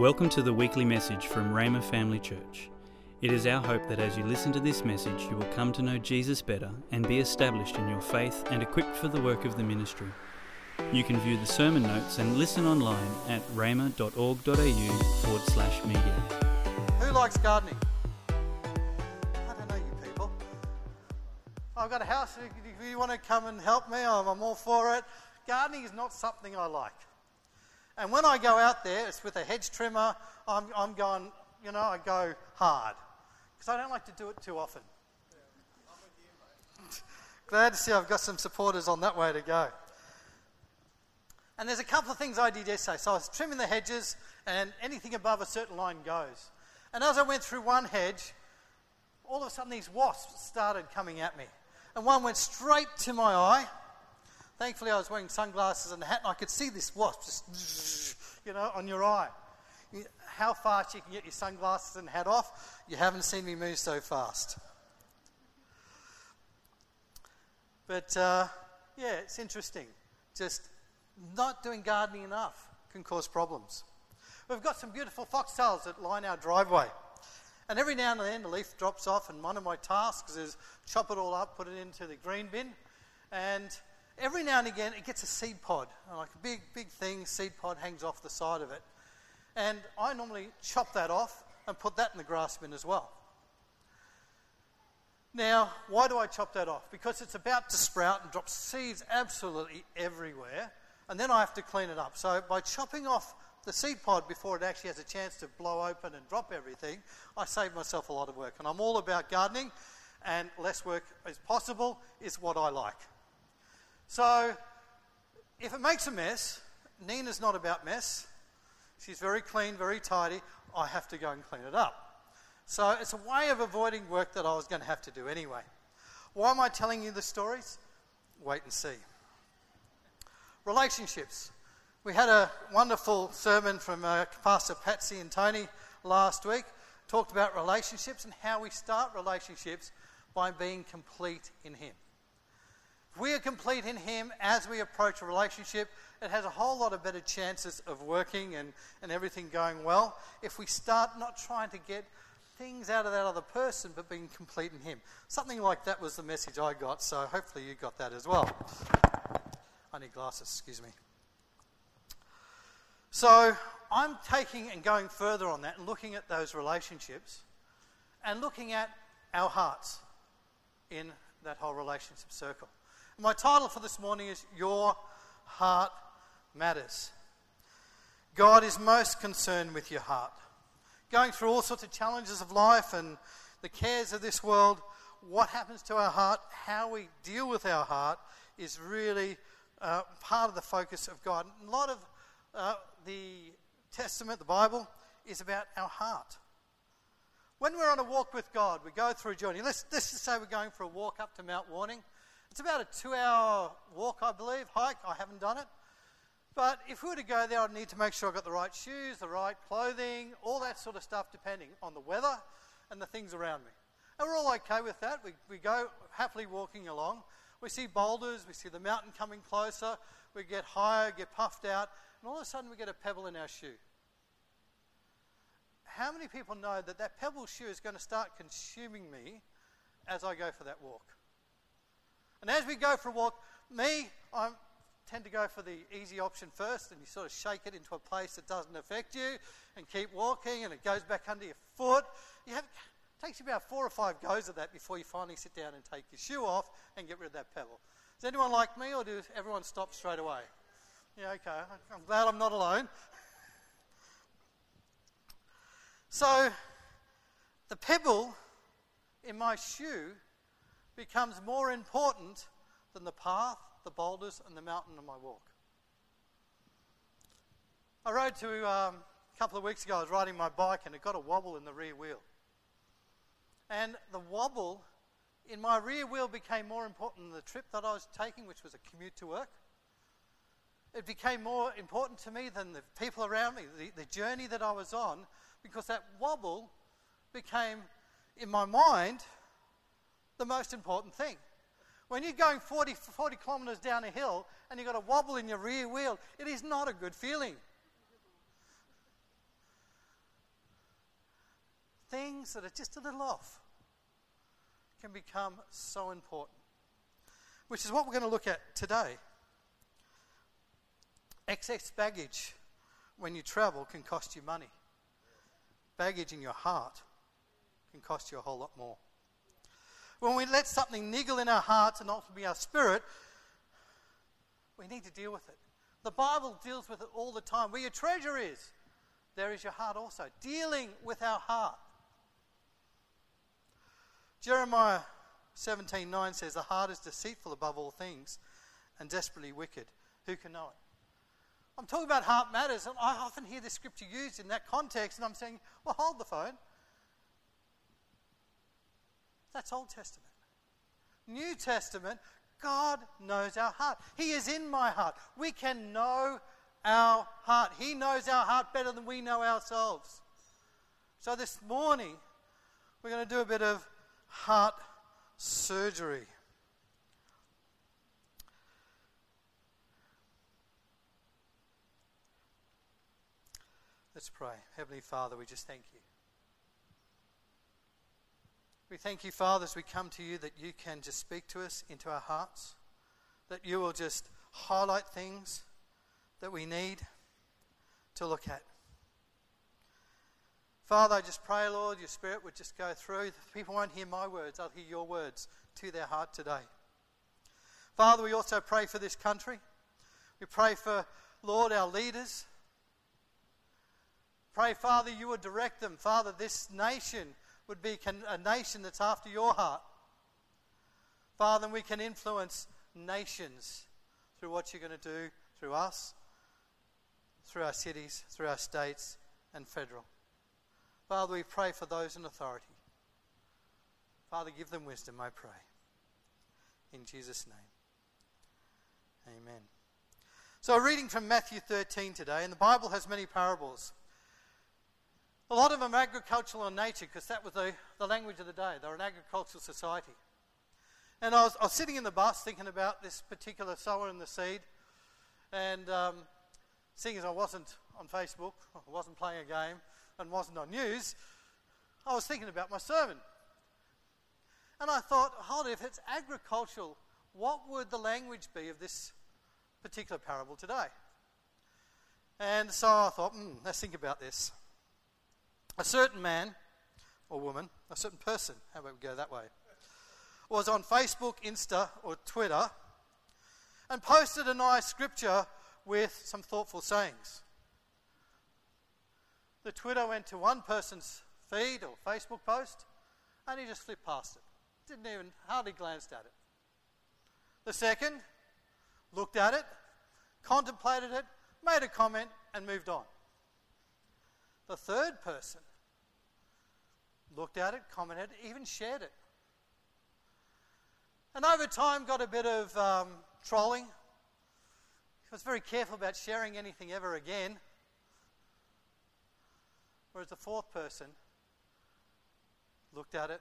Welcome to the weekly message from Rhema Family Church. It is our hope that as you listen to this message, you will come to know Jesus better and be established in your faith and equipped for the work of the ministry. You can view the sermon notes and listen online at rhema.org.au forward slash media. Who likes gardening? I don't know you people. I've got a house. If you want to come and help me, I'm all for it. Gardening is not something I like. And when I go out there, it's with a hedge trimmer. I'm, I'm going, you know, I go hard because I don't like to do it too often. Glad to see I've got some supporters on that way to go. And there's a couple of things I did yesterday. So I was trimming the hedges, and anything above a certain line goes. And as I went through one hedge, all of a sudden these wasps started coming at me. And one went straight to my eye. Thankfully, I was wearing sunglasses and a hat, and I could see this wasp just, you know, on your eye. How fast you can get your sunglasses and hat off, you haven't seen me move so fast. But uh, yeah, it's interesting. Just not doing gardening enough can cause problems. We've got some beautiful foxtails that line our driveway. And every now and then the leaf drops off, and one of my tasks is chop it all up, put it into the green bin, and every now and again it gets a seed pod, like a big, big thing, seed pod hangs off the side of it. And I normally chop that off and put that in the grass bin as well. Now, why do I chop that off? Because it's about to sprout and drop seeds absolutely everywhere, and then I have to clean it up. So, by chopping off the seed pod before it actually has a chance to blow open and drop everything, I save myself a lot of work. And I'm all about gardening, and less work as possible is what I like. So, if it makes a mess, Nina's not about mess. She's very clean, very tidy. I have to go and clean it up. So, it's a way of avoiding work that I was going to have to do anyway. Why am I telling you the stories? Wait and see. Relationships. We had a wonderful sermon from uh, Pastor Patsy and Tony last week. Talked about relationships and how we start relationships by being complete in Him. We are complete in Him as we approach a relationship, it has a whole lot of better chances of working and, and everything going well if we start not trying to get things out of that other person but being complete in Him. Something like that was the message I got, so hopefully you got that as well. I need glasses, excuse me. So I'm taking and going further on that and looking at those relationships and looking at our hearts in that whole relationship circle. My title for this morning is Your Heart Matters. God is most concerned with your heart. Going through all sorts of challenges of life and the cares of this world, what happens to our heart, how we deal with our heart, is really uh, part of the focus of God. A lot of uh, the Testament, the Bible, is about our heart. When we're on a walk with God, we go through a journey. Let's, let's just say we're going for a walk up to Mount Warning. It's about a two hour walk, I believe, hike. I haven't done it. But if we were to go there, I'd need to make sure I've got the right shoes, the right clothing, all that sort of stuff, depending on the weather and the things around me. And we're all okay with that. We, we go happily walking along. We see boulders, we see the mountain coming closer, we get higher, get puffed out, and all of a sudden we get a pebble in our shoe. How many people know that that pebble shoe is going to start consuming me as I go for that walk? And as we go for a walk, me, I tend to go for the easy option first, and you sort of shake it into a place that doesn't affect you, and keep walking, and it goes back under your foot. You have, it takes you about four or five goes of that before you finally sit down and take your shoe off and get rid of that pebble. Does anyone like me, or does everyone stop straight away? Yeah, okay. I'm glad I'm not alone. So, the pebble in my shoe becomes more important than the path, the boulders, and the mountain on my walk. I rode to um, a couple of weeks ago, I was riding my bike and it got a wobble in the rear wheel. And the wobble in my rear wheel became more important than the trip that I was taking, which was a commute to work. It became more important to me than the people around me, the, the journey that I was on, because that wobble became, in my mind, the most important thing. When you're going 40, 40 kilometres down a hill and you've got a wobble in your rear wheel, it is not a good feeling. things that are just a little off can become so important. Which is what we're going to look at today. Excess baggage when you travel can cost you money. Baggage in your heart can cost you a whole lot more. When we let something niggle in our hearts and ultimately our spirit, we need to deal with it. The Bible deals with it all the time. Where your treasure is, there is your heart also. Dealing with our heart. Jeremiah 17:9 says, "The heart is deceitful above all things and desperately wicked. Who can know it?" I'm talking about heart matters, and I often hear this scripture used in that context, and I'm saying, "Well, hold the phone." That's Old Testament. New Testament, God knows our heart. He is in my heart. We can know our heart. He knows our heart better than we know ourselves. So this morning, we're going to do a bit of heart surgery. Let's pray. Heavenly Father, we just thank you. We thank you, Father, as we come to you, that you can just speak to us into our hearts, that you will just highlight things that we need to look at. Father, I just pray, Lord, your Spirit would just go through. People won't hear my words, they'll hear your words to their heart today. Father, we also pray for this country. We pray for, Lord, our leaders. Pray, Father, you would direct them. Father, this nation would be a nation that's after your heart. Father, we can influence nations through what you're going to do through us, through our cities, through our states, and federal. Father, we pray for those in authority. Father, give them wisdom, I pray. In Jesus' name. Amen. So, reading from Matthew 13 today, and the Bible has many parables. A lot of them agricultural in nature because that was the, the language of the day. They were an agricultural society. And I was, I was sitting in the bus thinking about this particular sower and the seed. And um, seeing as I wasn't on Facebook, I wasn't playing a game, and wasn't on news, I was thinking about my sermon. And I thought, hold it, if it's agricultural, what would the language be of this particular parable today? And so I thought, hmm, let's think about this. A certain man or woman, a certain person, how about we go that way, was on Facebook, Insta, or Twitter and posted a nice scripture with some thoughtful sayings. The Twitter went to one person's feed or Facebook post and he just flipped past it. Didn't even, hardly glanced at it. The second looked at it, contemplated it, made a comment, and moved on. The third person looked at it, commented, even shared it. And over time, got a bit of um, trolling. He was very careful about sharing anything ever again. Whereas the fourth person looked at it,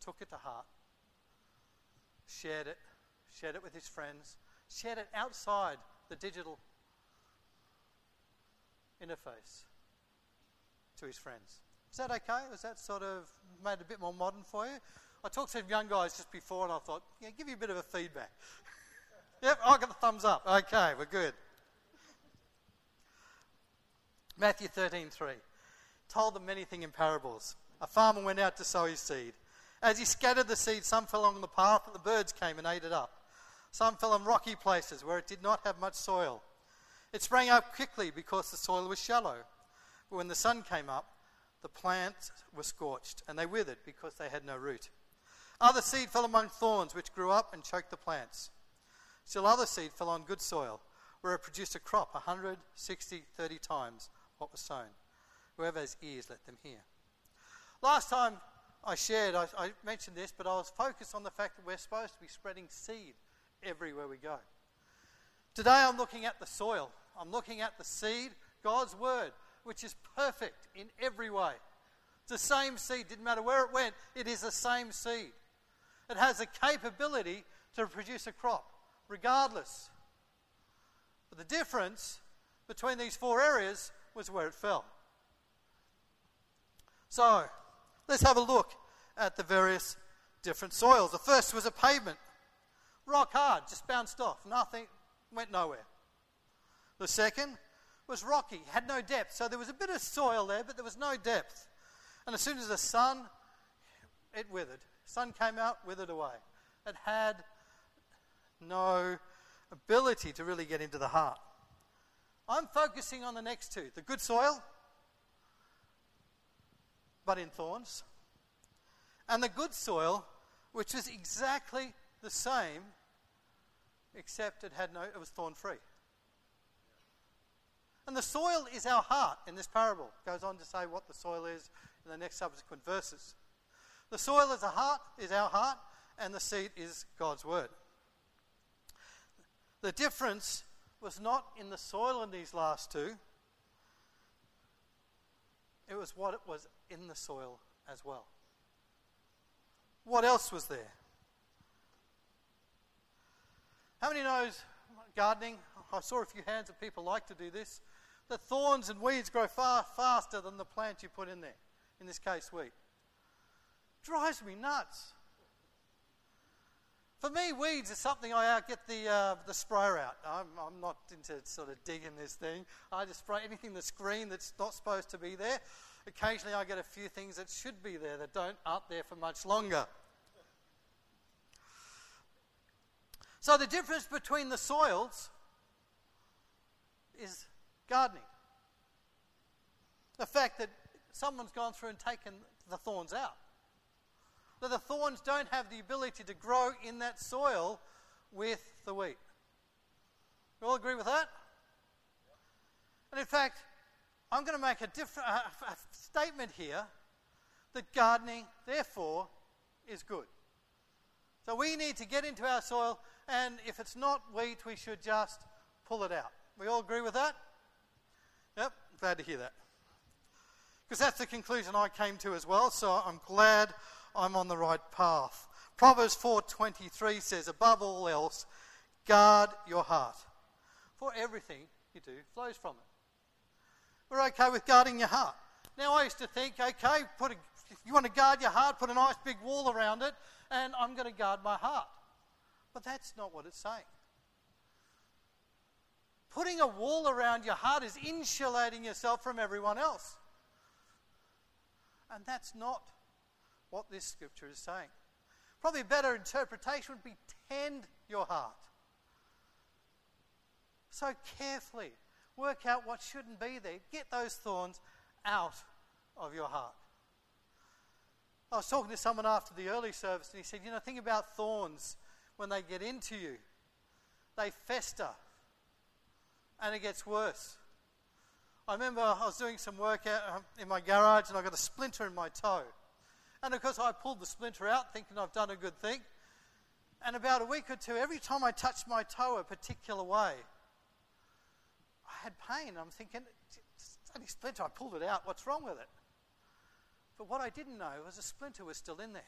took it to heart, shared it, shared it with his friends, shared it outside the digital interface to his friends. Is that okay? Was that sort of made a bit more modern for you? I talked to some young guys just before and I thought, yeah, give you a bit of a feedback. yep, I got the thumbs up. Okay, we're good. Matthew 13:3 told them many things in parables. A farmer went out to sow his seed. As he scattered the seed, some fell along the path, and the birds came and ate it up. Some fell on rocky places where it did not have much soil. It sprang up quickly because the soil was shallow. But when the sun came up, the plants were scorched, and they withered because they had no root. Other seed fell among thorns, which grew up and choked the plants. Still other seed fell on good soil, where it produced a crop 160, 30 times what was sown. Whoever has ears, let them hear. Last time I shared, I, I mentioned this, but I was focused on the fact that we're supposed to be spreading seed everywhere we go. Today I'm looking at the soil. I'm looking at the seed, God's word, which is perfect in every way. It's the same seed, didn't matter where it went, it is the same seed. It has the capability to produce a crop, regardless. But the difference between these four areas was where it fell. So, Let's have a look at the various different soils. The first was a pavement, rock hard, just bounced off, nothing, went nowhere. The second was rocky, had no depth. So there was a bit of soil there, but there was no depth. And as soon as the sun, it withered. Sun came out, withered away. It had no ability to really get into the heart. I'm focusing on the next two the good soil, but in thorns, and the good soil, which is exactly the same, except it had no, it was thorn free. And the soil is our heart in this parable. It goes on to say what the soil is in the next subsequent verses. The soil is a heart, is our heart, and the seed is God's word. The difference was not in the soil in these last two. It was what it was in the soil as well. What else was there? How many knows gardening? I saw a few hands of people like to do this. The thorns and weeds grow far faster than the plant you put in there. In this case, wheat. Drives me nuts. For me, weeds is something I get the, uh, the sprayer out. I'm, I'm not into sort of digging this thing. I just spray anything that's green that's not supposed to be there. Occasionally, I get a few things that should be there that don't aren't there for much longer. So the difference between the soils is gardening. The fact that someone's gone through and taken the thorns out. That the thorns don't have the ability to grow in that soil with the wheat. You all agree with that? And in fact, I'm going to make a, different, a statement here that gardening, therefore, is good. So we need to get into our soil, and if it's not wheat, we should just pull it out. We all agree with that? Yep, glad to hear that. Because that's the conclusion I came to as well, so I'm glad I'm on the right path. Proverbs 4:23 says, "Above all else, guard your heart, for everything you do flows from it." We're okay with guarding your heart. Now I used to think, okay, put a, you want to guard your heart, put a nice big wall around it, and I'm going to guard my heart. But that's not what it's saying. Putting a wall around your heart is insulating yourself from everyone else. And that's not what this scripture is saying. Probably a better interpretation would be tend your heart. So carefully work out what shouldn't be there. Get those thorns out of your heart. I was talking to someone after the early service and he said, You know, think about thorns when they get into you, they fester and it gets worse. I remember I was doing some work out um, in my garage and I got a splinter in my toe. And of course, I pulled the splinter out thinking I've done a good thing. And about a week or two, every time I touched my toe a particular way, I had pain. I'm thinking, it's only splinter. I pulled it out. What's wrong with it? But what I didn't know was a splinter was still in there.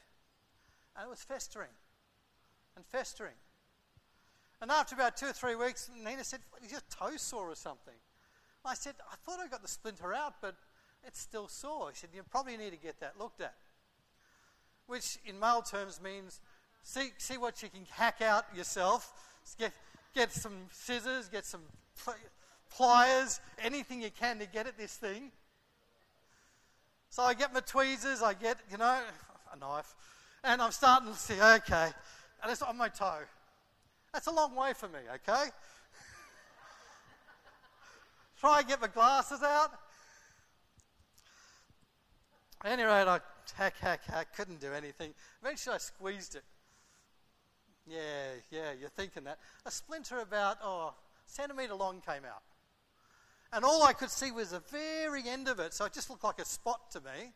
And it was festering and festering. And after about two or three weeks, Nina said, Is your toe sore or something? I said, I thought I got the splinter out, but it's still sore. He said, You probably need to get that looked at. Which, in male terms, means see, see what you can hack out yourself. Get, get some scissors, get some pliers, anything you can to get at this thing. So I get my tweezers, I get, you know, a knife, and I'm starting to see, okay, and it's on my toe. That's a long way for me, okay? Try and get my glasses out. At any rate, I hack, hack, hack, couldn't do anything. Eventually, I squeezed it. Yeah, yeah, you're thinking that. A splinter about, oh, centimetre long came out. And all I could see was the very end of it, so it just looked like a spot to me.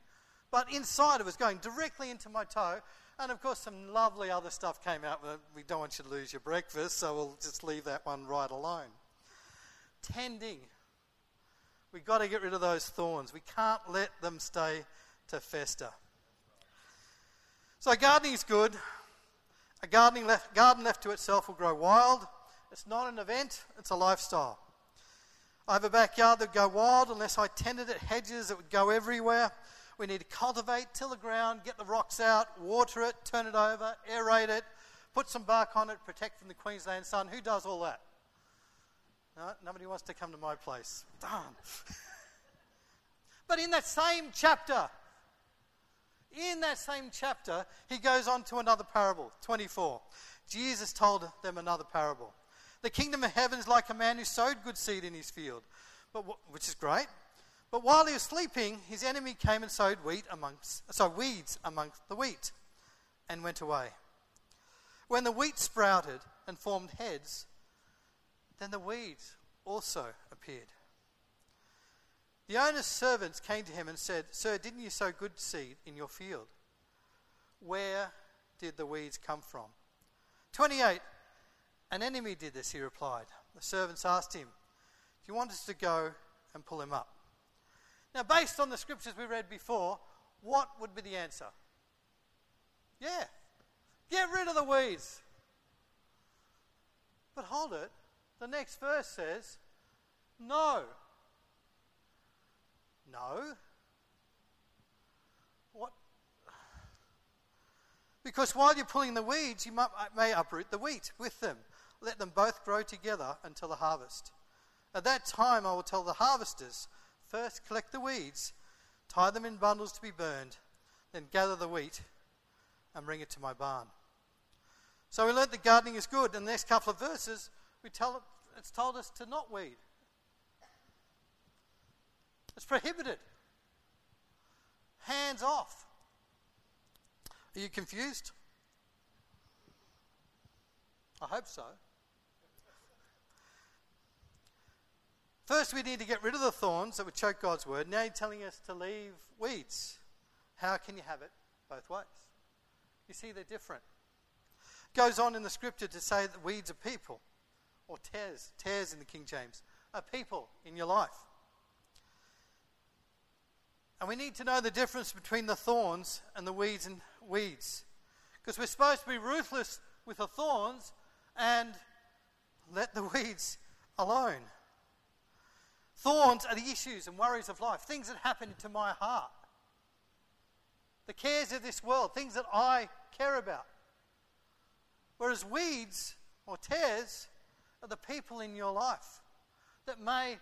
But inside, it was going directly into my toe, and of course, some lovely other stuff came out. We don't want you to lose your breakfast, so we'll just leave that one right alone. Tending. We've got to get rid of those thorns. We can't let them stay to fester. So, gardening is good. A gardening left, garden left to itself will grow wild. It's not an event, it's a lifestyle. I have a backyard that would go wild unless I tended it, hedges that would go everywhere. We need to cultivate, till the ground, get the rocks out, water it, turn it over, aerate it, put some bark on it, protect from the Queensland sun. Who does all that? No, nobody wants to come to my place. Darn. but in that same chapter, in that same chapter, he goes on to another parable, 24. Jesus told them another parable. The kingdom of heaven is like a man who sowed good seed in his field, but, which is great. But while he was sleeping, his enemy came and sowed wheat amongst, weeds amongst the wheat, and went away. When the wheat sprouted and formed heads, then the weeds also appeared. The owner's servants came to him and said, Sir, didn't you sow good seed in your field? Where did the weeds come from? 28. An enemy did this, he replied. The servants asked him, Do you want us to go and pull him up? Now, based on the scriptures we read before, what would be the answer? Yeah, get rid of the weeds. But hold it, the next verse says, No, no. What? Because while you're pulling the weeds, you may uproot the wheat with them. Let them both grow together until the harvest. At that time, I will tell the harvesters first collect the weeds, tie them in bundles to be burned, then gather the wheat and bring it to my barn. So we learnt that gardening is good. In the next couple of verses, we tell it, it's told us to not weed. It's prohibited. Hands off. Are you confused? I hope so. First, we need to get rid of the thorns that would choke God's word. Now, you're telling us to leave weeds. How can you have it both ways? You see, they're different. It Goes on in the scripture to say that weeds are people, or tares, tares in the King James, are people in your life. And we need to know the difference between the thorns and the weeds and weeds. Because we're supposed to be ruthless with the thorns and let the weeds alone. Thorns are the issues and worries of life, things that happen to my heart, the cares of this world, things that I care about. Whereas weeds or tares are the people in your life that may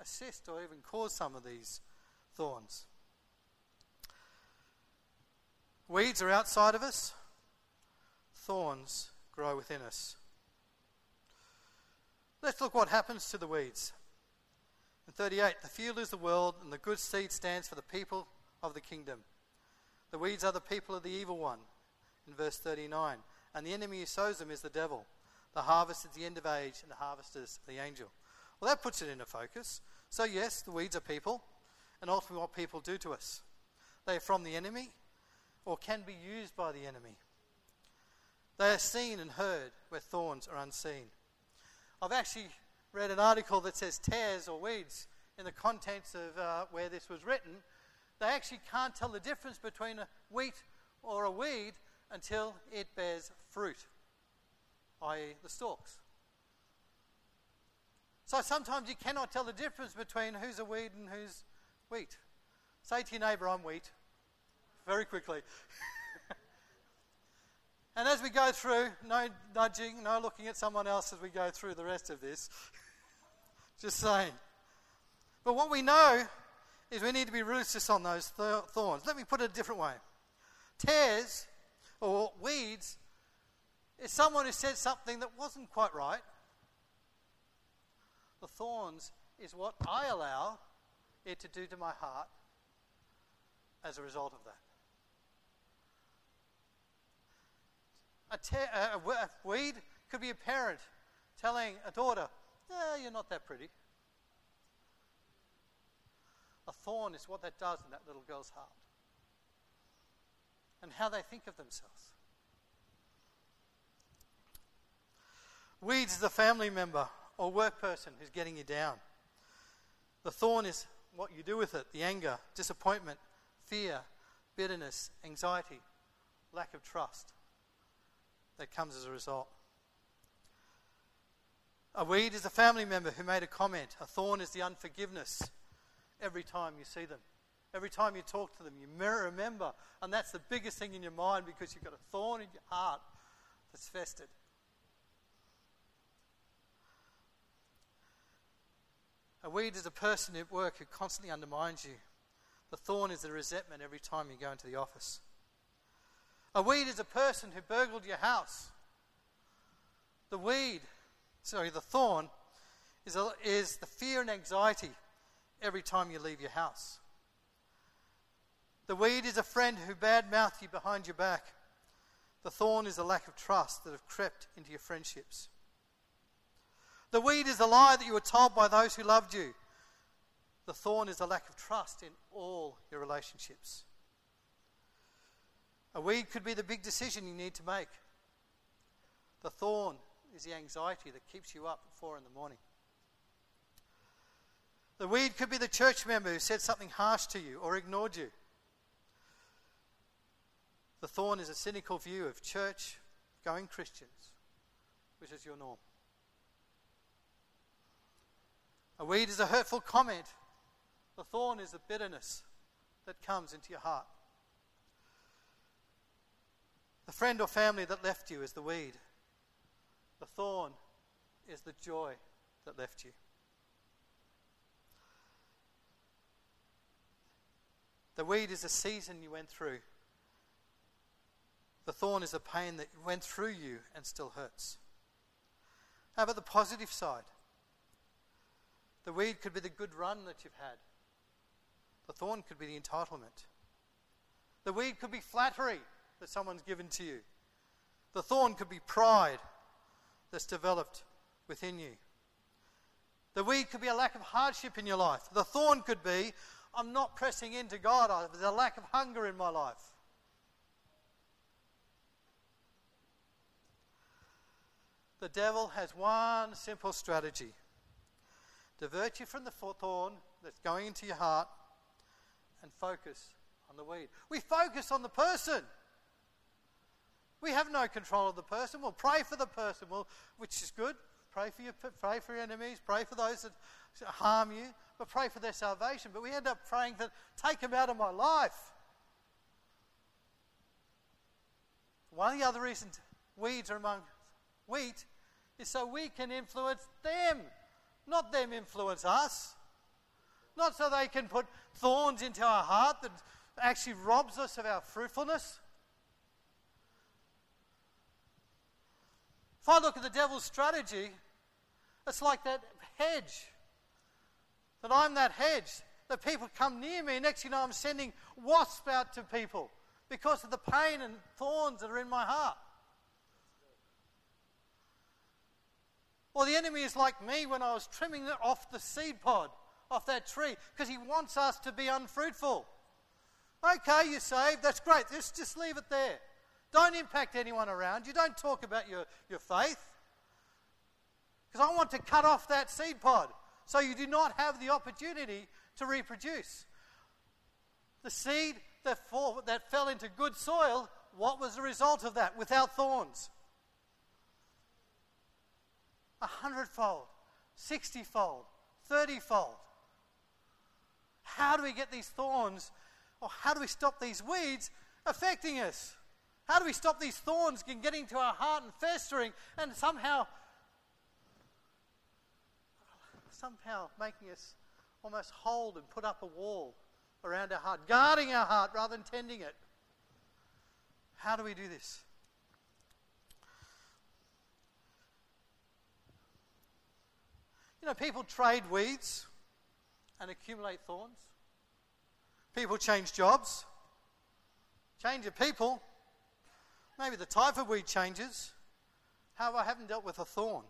assist or even cause some of these thorns. Weeds are outside of us, thorns grow within us. Let's look what happens to the weeds. In 38, the field is the world, and the good seed stands for the people of the kingdom. The weeds are the people of the evil one, in verse 39. And the enemy who sows them is the devil. The harvest is the end of age, and the harvesters the angel. Well, that puts it into focus. So, yes, the weeds are people, and ultimately what people do to us. They are from the enemy or can be used by the enemy. They are seen and heard where thorns are unseen. I've actually read an article that says tares or weeds in the contents of uh, where this was written. They actually can't tell the difference between a wheat or a weed until it bears fruit, i.e., the stalks. So sometimes you cannot tell the difference between who's a weed and who's wheat. Say to your neighbour, I'm wheat. Very quickly. and as we go through, no nudging, no looking at someone else as we go through the rest of this. Just saying. But what we know is we need to be ruthless on those th- thorns. Let me put it a different way. Tares or weeds is someone who said something that wasn't quite right. The thorns is what I allow it to do to my heart as a result of that. A, te- a weed could be a parent telling a daughter, eh, you're not that pretty. A thorn is what that does in that little girl's heart and how they think of themselves. Weeds is a family member or work person who's getting you down. The thorn is what you do with it the anger, disappointment, fear, bitterness, anxiety, lack of trust that comes as a result. A weed is a family member who made a comment. A thorn is the unforgiveness every time you see them. Every time you talk to them, you remember, and that's the biggest thing in your mind because you've got a thorn in your heart that's festered. A weed is a person at work who constantly undermines you. The thorn is the resentment every time you go into the office. A weed is a person who burgled your house. The weed, sorry, the thorn, is, a, is the fear and anxiety every time you leave your house. The weed is a friend who badmouthed you behind your back. The thorn is a lack of trust that have crept into your friendships. The weed is a lie that you were told by those who loved you. The thorn is a lack of trust in all your relationships. A weed could be the big decision you need to make. The thorn is the anxiety that keeps you up at four in the morning. The weed could be the church member who said something harsh to you or ignored you. The thorn is a cynical view of church going Christians, which is your norm. A weed is a hurtful comment. The thorn is the bitterness that comes into your heart. The friend or family that left you is the weed. The thorn is the joy that left you. The weed is a season you went through. The thorn is a pain that went through you and still hurts. How about the positive side? The weed could be the good run that you've had. The thorn could be the entitlement. The weed could be flattery that someone's given to you. The thorn could be pride that's developed within you. The weed could be a lack of hardship in your life. The thorn could be, I'm not pressing into God. There's a lack of hunger in my life. The devil has one simple strategy divert you from the thorn that's going into your heart and focus on the weed. We focus on the person. We have no control of the person. We'll pray for the person, we'll, which is good. Pray for, your, pray for your enemies, pray for those that harm you, but pray for their salvation. But we end up praying that, take them out of my life. One of the other reasons weeds are among wheat is so we can influence them, not them influence us. Not so they can put thorns into our heart that actually robs us of our fruitfulness. If I look at the devil's strategy, it's like that hedge. That I'm that hedge. That people come near me, next you know, I'm sending wasps out to people because of the pain and thorns that are in my heart. Or the enemy is like me when I was trimming off the seed pod off that tree because he wants us to be unfruitful. Okay, you're saved. That's great. Just, just leave it there. Don't impact anyone around you. Don't talk about your, your faith. Because I want to cut off that seed pod so you do not have the opportunity to reproduce. The seed that, fall, that fell into good soil, what was the result of that without thorns? A hundredfold, sixtyfold, thirtyfold. How do we get these thorns, or how do we stop these weeds affecting us? How do we stop these thorns from getting to our heart and festering and somehow somehow making us almost hold and put up a wall around our heart, guarding our heart rather than tending it? How do we do this? You know, people trade weeds and accumulate thorns. People change jobs, change of people, Maybe the type of weed changes. How I haven't dealt with a thorn.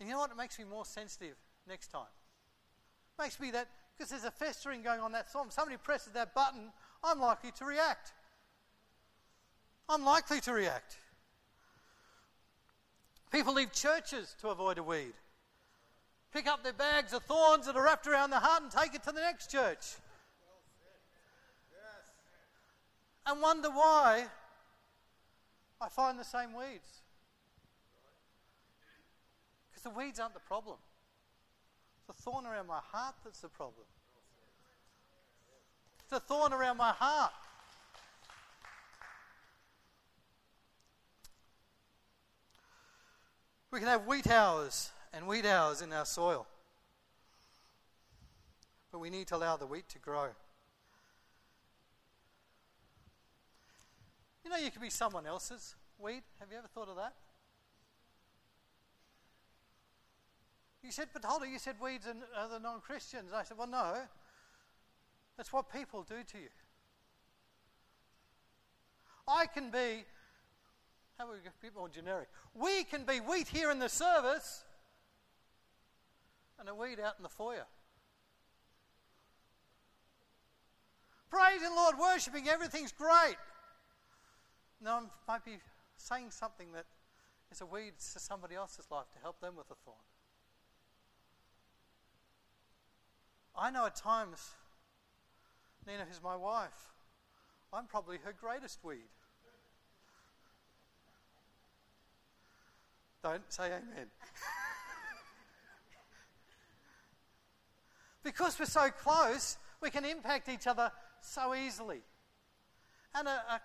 And you know what? It makes me more sensitive next time. It makes me that, because there's a festering going on that thorn. Somebody presses that button, I'm likely to react. I'm likely to react. People leave churches to avoid a weed. Pick up their bags of thorns that are wrapped around their heart and take it to the next church. And wonder why I find the same weeds. Because the weeds aren't the problem. It's the thorn around my heart that's the problem. It's a thorn around my heart. We can have wheat hours and wheat hours in our soil. But we need to allow the wheat to grow. You know, you could be someone else's wheat. Have you ever thought of that? You said, but hold on, you said weeds are the non Christians. I said, well, no. That's what people do to you. I can be, how about we get a bit more generic? We can be wheat here in the service and a weed out in the foyer. Praising the Lord, worshipping, everything's great. No, I might be saying something that is a weed to somebody else's life to help them with a thorn. I know at times, Nina, who's my wife, I'm probably her greatest weed. Don't say amen. because we're so close, we can impact each other so easily. And a, a,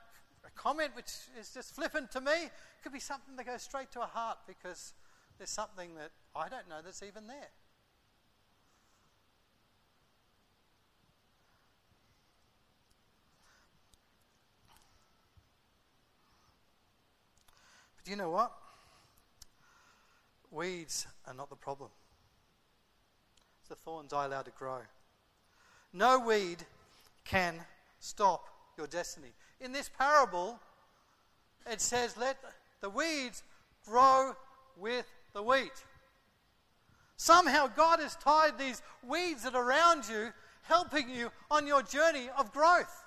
a, comment which is just flippant to me could be something that goes straight to a heart because there's something that I don't know that's even there. But you know what? Weeds are not the problem. It's the thorns I allow to grow. No weed can stop your destiny. In this parable, it says, Let the weeds grow with the wheat. Somehow, God has tied these weeds that are around you, helping you on your journey of growth.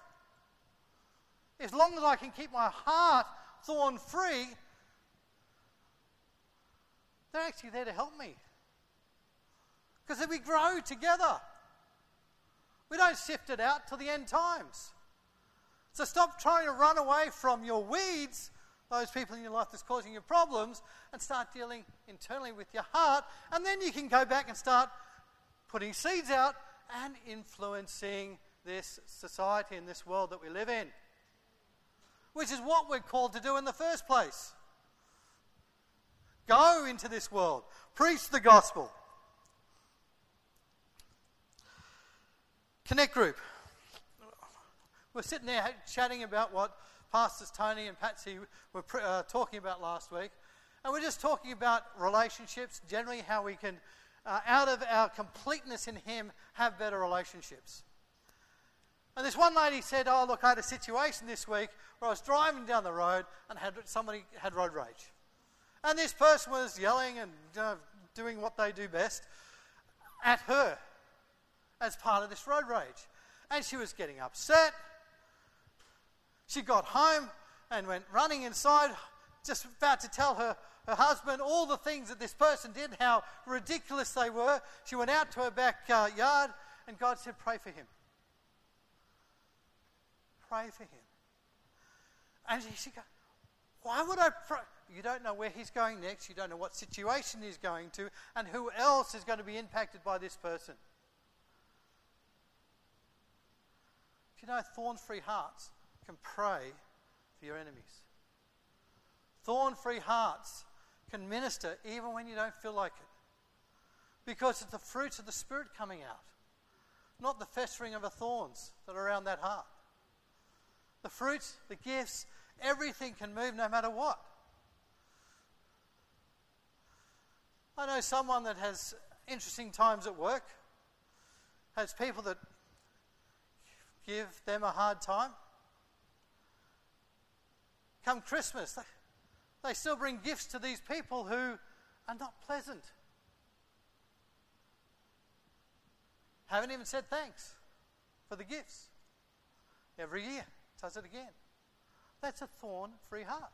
As long as I can keep my heart thorn free, they're actually there to help me. Because we grow together. We don't sift it out till the end times. So stop trying to run away from your weeds, those people in your life that's causing you problems, and start dealing internally with your heart. And then you can go back and start putting seeds out and influencing this society and this world that we live in. Which is what we're called to do in the first place. Go into this world, preach the gospel. Connect group. We're sitting there chatting about what Pastors Tony and Patsy were uh, talking about last week. And we're just talking about relationships, generally how we can, uh, out of our completeness in Him, have better relationships. And this one lady said, Oh, look, I had a situation this week where I was driving down the road and had somebody had road rage. And this person was yelling and uh, doing what they do best at her as part of this road rage. And she was getting upset. She got home and went running inside, just about to tell her, her husband all the things that this person did, how ridiculous they were. She went out to her backyard, uh, and God said, Pray for him. Pray for him. And she, she goes, Why would I pray? You don't know where he's going next. You don't know what situation he's going to, and who else is going to be impacted by this person. Do you know thorn free hearts can pray for your enemies? Thorn free hearts can minister even when you don't feel like it. Because it's the fruits of the Spirit coming out, not the festering of the thorns that are around that heart. The fruits, the gifts, everything can move no matter what. I know someone that has interesting times at work, has people that give them a hard time. Come Christmas, they, still bring gifts to these people who are not pleasant. Haven't even said thanks for the gifts. Every year, does it again. That's a thorn free heart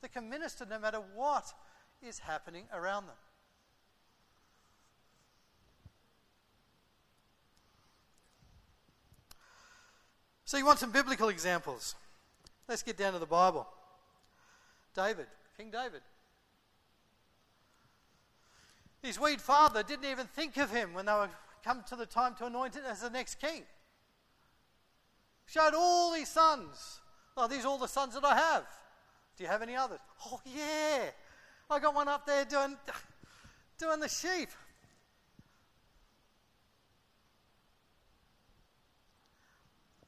that can minister no matter what is happening around them. So, you want some biblical examples? Let's get down to the Bible. David, King David. His weed father didn't even think of him when they were come to the time to anoint him as the next king. Showed all these sons. Oh, these are all the sons that I have. Do you have any others? Oh, yeah. I got one up there doing, doing the sheep.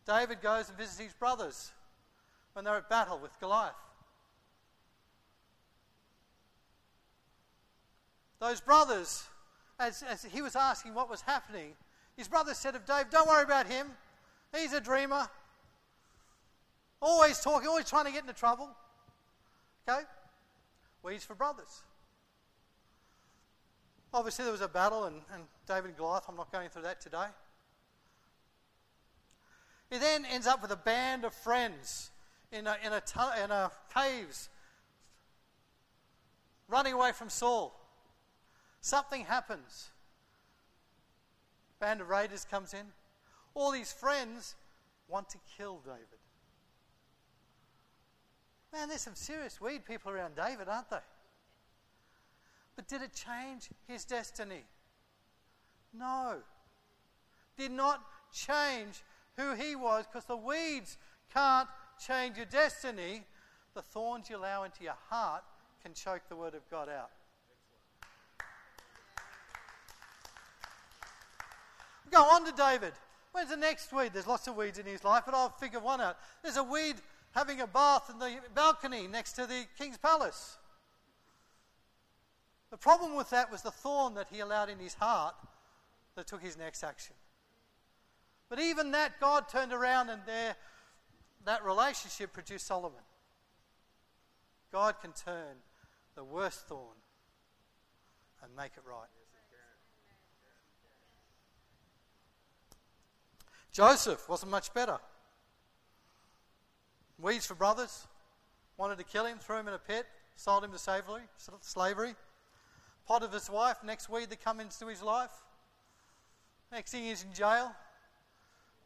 David goes and visits his brothers when they're at battle with Goliath. Those brothers, as, as he was asking what was happening, his brother said of Dave, Don't worry about him. He's a dreamer. Always talking, always trying to get into trouble. Okay? Weeds for brothers. Obviously, there was a battle, and, and David and Goliath, I'm not going through that today. He then ends up with a band of friends in a, in a, in a caves, running away from Saul. Something happens. Band of raiders comes in. All these friends want to kill David. Man, there's some serious weed people around David, aren't they? But did it change his destiny? No. Did not change who he was because the weeds can't change your destiny. The thorns you allow into your heart can choke the word of God out. Go on to David. Where's the next weed? There's lots of weeds in his life, but I'll figure one out. There's a weed having a bath in the balcony next to the king's palace. The problem with that was the thorn that he allowed in his heart that took his next action. But even that, God turned around and there, that relationship produced Solomon. God can turn the worst thorn and make it right. Joseph wasn't much better. Weeds for brothers, wanted to kill him, threw him in a pit, sold him to slavery. slavery. Potiphar's wife, next weed that come into his life. Next thing he's in jail.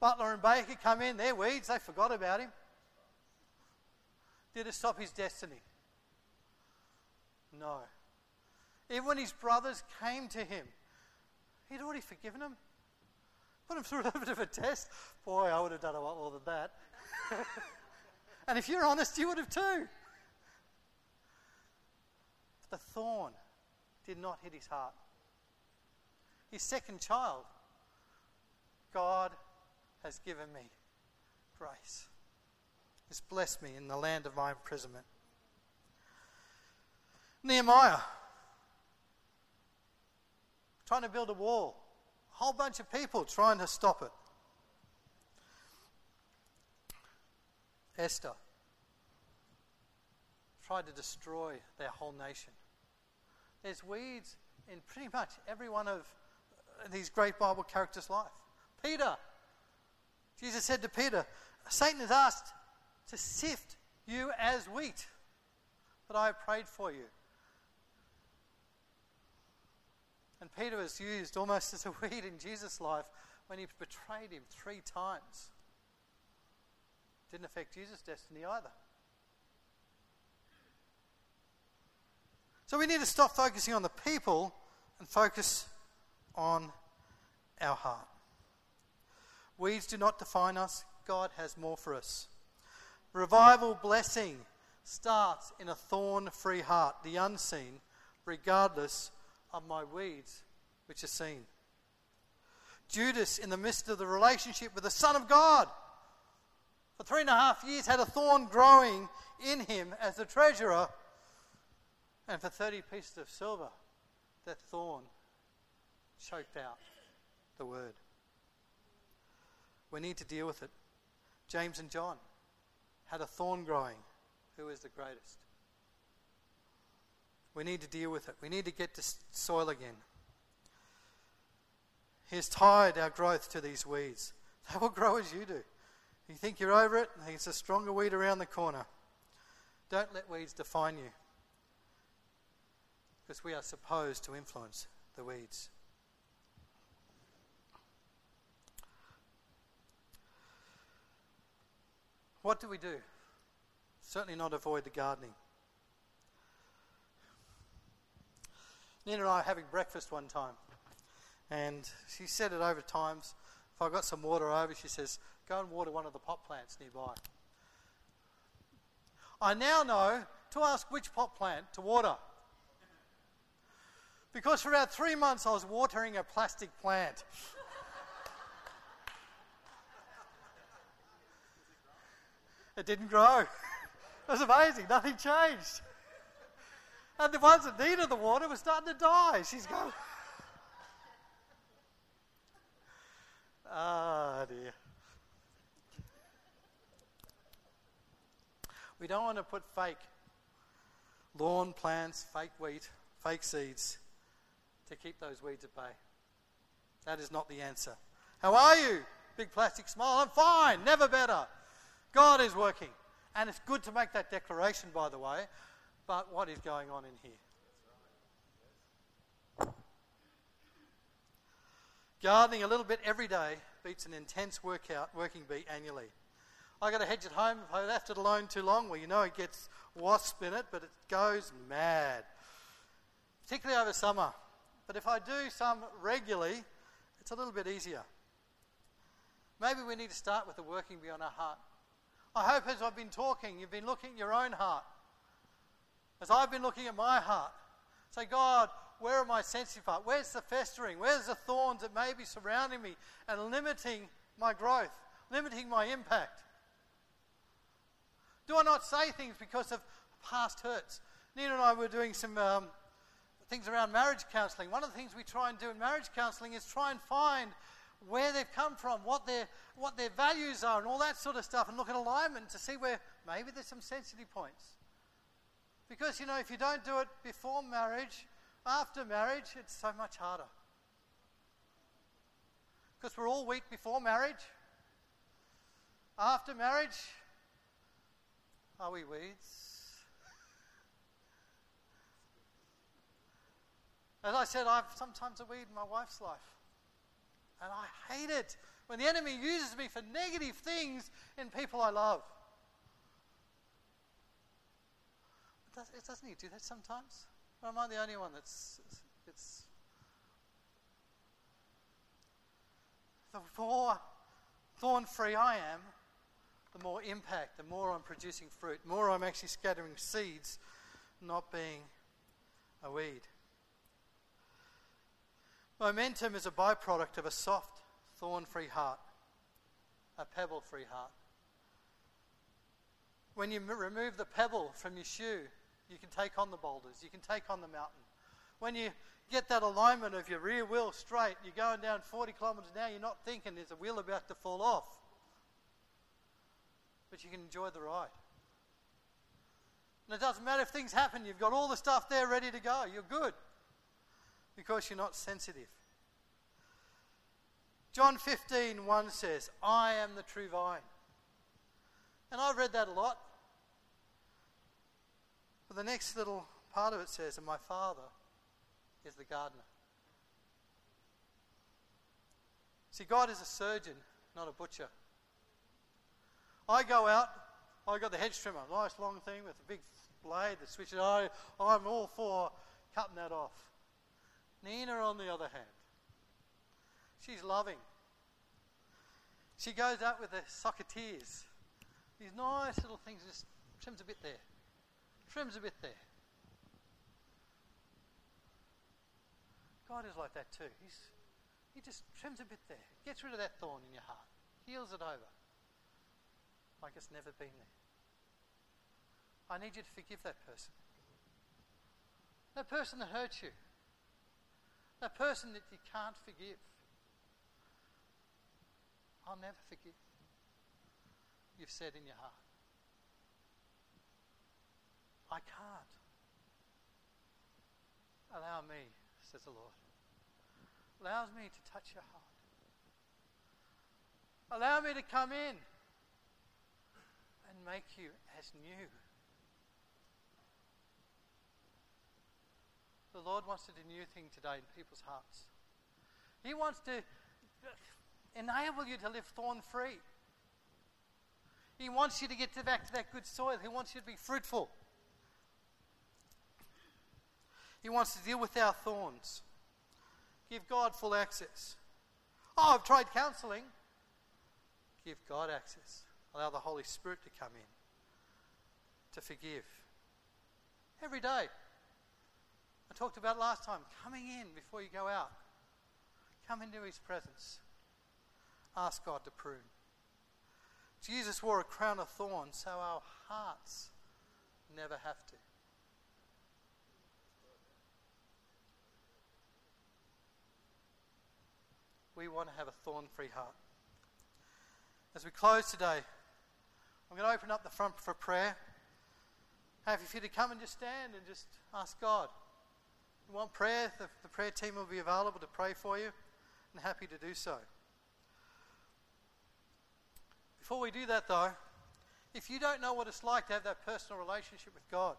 Butler and Baker come in, they're weeds, they forgot about him. Did it stop his destiny? No. Even when his brothers came to him, he'd already forgiven them. Put him through a little bit of a test. Boy, I would have done a lot more than that. and if you're honest, you would have too. But the thorn did not hit his heart. His second child, God has given me grace. He's blessed me in the land of my imprisonment. Nehemiah, trying to build a wall, a whole bunch of people trying to stop it. Esther tried to destroy their whole nation. There's weeds in pretty much every one of these great Bible characters' life. Peter Jesus said to Peter, Satan has asked to sift you as wheat, but I have prayed for you. And Peter was used almost as a weed in Jesus' life when he betrayed him three times. Didn't affect Jesus' destiny either. So we need to stop focusing on the people and focus on our heart. Weeds do not define us, God has more for us. Revival blessing starts in a thorn free heart, the unseen, regardless of my weeds, which are seen. Judas, in the midst of the relationship with the Son of God, for three and a half years had a thorn growing in him as the treasurer, and for 30 pieces of silver, that thorn choked out the word. We need to deal with it. James and John had a thorn growing. Who is the greatest? We need to deal with it. We need to get to soil again. He has tied our growth to these weeds. They will grow as you do. You think you're over it, it's a stronger weed around the corner. Don't let weeds define you. Because we are supposed to influence the weeds. What do we do? Certainly not avoid the gardening. Nina and I were having breakfast one time, and she said it over times if I got some water over, she says, go and water one of the pot plants nearby. I now know to ask which pot plant to water. Because for about three months I was watering a plastic plant. It didn't grow. It was amazing. Nothing changed. And the ones that needed the water were starting to die. She's going. Ah, oh, dear. We don't want to put fake lawn plants, fake wheat, fake seeds to keep those weeds at bay. That is not the answer. How are you? Big plastic smile. I'm fine, never better. God is working. And it's good to make that declaration, by the way. But what is going on in here? Gardening a little bit every day beats an intense workout working bee annually. I got a hedge at home. If I left it alone too long, well, you know it gets wasp in it, but it goes mad, particularly over summer. But if I do some regularly, it's a little bit easier. Maybe we need to start with the working bee on our heart. I hope as I've been talking, you've been looking at your own heart. As I've been looking at my heart, say, God, where are my sensitive heart? Where's the festering? Where's the thorns that may be surrounding me and limiting my growth, limiting my impact? Do I not say things because of past hurts? Nina and I were doing some um, things around marriage counselling. One of the things we try and do in marriage counselling is try and find where they've come from, what their, what their values are, and all that sort of stuff, and look at alignment to see where maybe there's some sensitive points. Because, you know, if you don't do it before marriage, after marriage, it's so much harder. Because we're all weak before marriage. After marriage, are we weeds? As I said, I've sometimes a weed in my wife's life. And I hate it when the enemy uses me for negative things in people I love. Does, doesn't he do that sometimes? Or am I the only one that's. It's, the more thorn free I am, the more impact, the more I'm producing fruit, the more I'm actually scattering seeds, not being a weed. Momentum is a byproduct of a soft, thorn free heart, a pebble free heart. When you m- remove the pebble from your shoe, you can take on the boulders, you can take on the mountain. When you get that alignment of your rear wheel straight, you're going down 40 kilometres an hour, you're not thinking there's a wheel about to fall off. But you can enjoy the ride. And it doesn't matter if things happen, you've got all the stuff there ready to go, you're good because you're not sensitive. John 15, 1 says, I am the true vine. And I've read that a lot. But the next little part of it says, and my Father is the gardener. See, God is a surgeon, not a butcher. I go out, I got the hedge trimmer, nice long thing with a big blade that switches. I, I'm all for cutting that off. Nina, on the other hand, she's loving. She goes out with the secateurs. These nice little things, just trims a bit there, trims a bit there. God is like that too. He's, he just trims a bit there, gets rid of that thorn in your heart, heals it over, like it's never been there. I need you to forgive that person. That person that hurt you. The person that you can't forgive. I'll never forgive. You've said in your heart. I can't. Allow me, says the Lord. Allows me to touch your heart. Allow me to come in and make you as new. The Lord wants to do a new thing today in people's hearts. He wants to enable you to live thorn free. He wants you to get back to that good soil. He wants you to be fruitful. He wants to deal with our thorns. Give God full access. Oh, I've tried counselling. Give God access. Allow the Holy Spirit to come in to forgive. Every day. I talked about last time coming in before you go out. Come into His presence. Ask God to prune. Jesus wore a crown of thorns so our hearts never have to. We want to have a thorn free heart. As we close today, I'm going to open up the front for prayer. Have you to come and just stand and just ask God. Want prayer? The, the prayer team will be available to pray for you and happy to do so. Before we do that, though, if you don't know what it's like to have that personal relationship with God,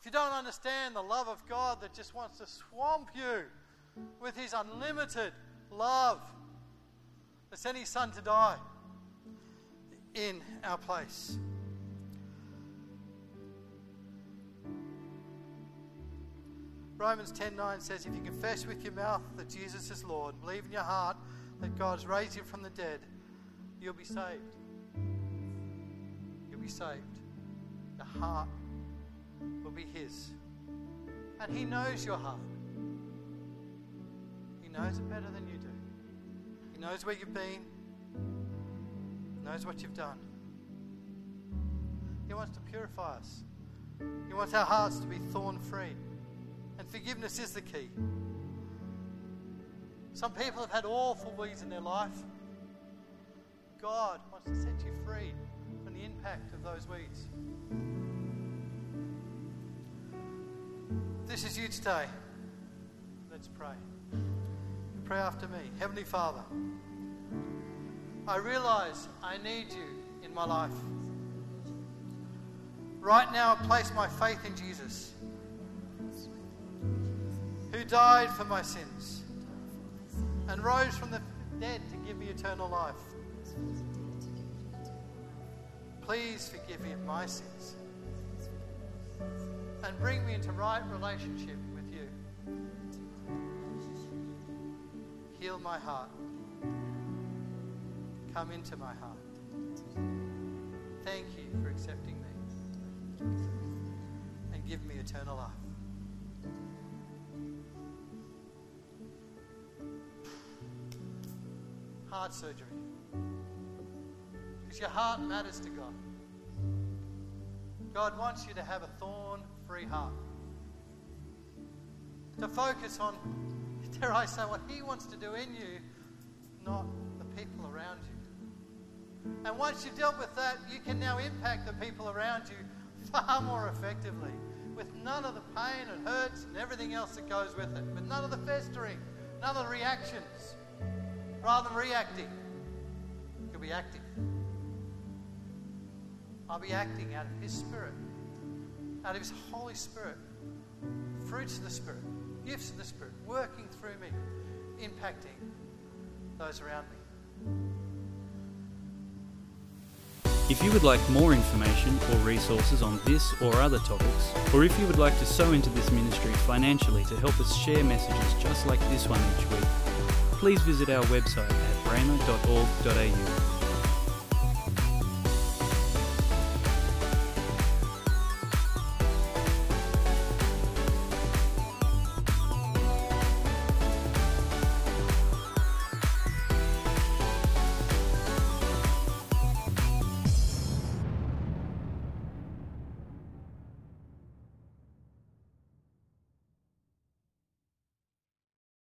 if you don't understand the love of God that just wants to swamp you with His unlimited love that sent his son to die in our place. Romans 10:9 says if you confess with your mouth that Jesus is Lord, believe in your heart that God has raised him from the dead, you'll be saved. You'll be saved. Your heart will be his. And he knows your heart. He knows it better than you do He knows where you've been, knows what you've done. He wants to purify us. He wants our hearts to be thorn free. And forgiveness is the key. Some people have had awful weeds in their life. God wants to set you free from the impact of those weeds. This is you today. Let's pray. Pray after me. Heavenly Father, I realize I need you in my life. Right now, I place my faith in Jesus, who died for my sins and rose from the dead to give me eternal life. Please forgive me of my sins and bring me into right relationship with you. Heal my heart. Come into my heart. Thank you for accepting me and give me eternal life. Heart surgery. Because your heart matters to God. God wants you to have a thorn free heart. To focus on dare I say, what He wants to do in you, not the people around you. And once you've dealt with that, you can now impact the people around you far more effectively with none of the pain and hurts and everything else that goes with it, with none of the festering, none of the reactions. Rather than reacting, you'll be acting. I'll be acting out of His Spirit, out of His Holy Spirit, fruits of the Spirit gifts of the Spirit working through me, impacting those around me. If you would like more information or resources on this or other topics, or if you would like to sow into this ministry financially to help us share messages just like this one each week, please visit our website at rhema.org.au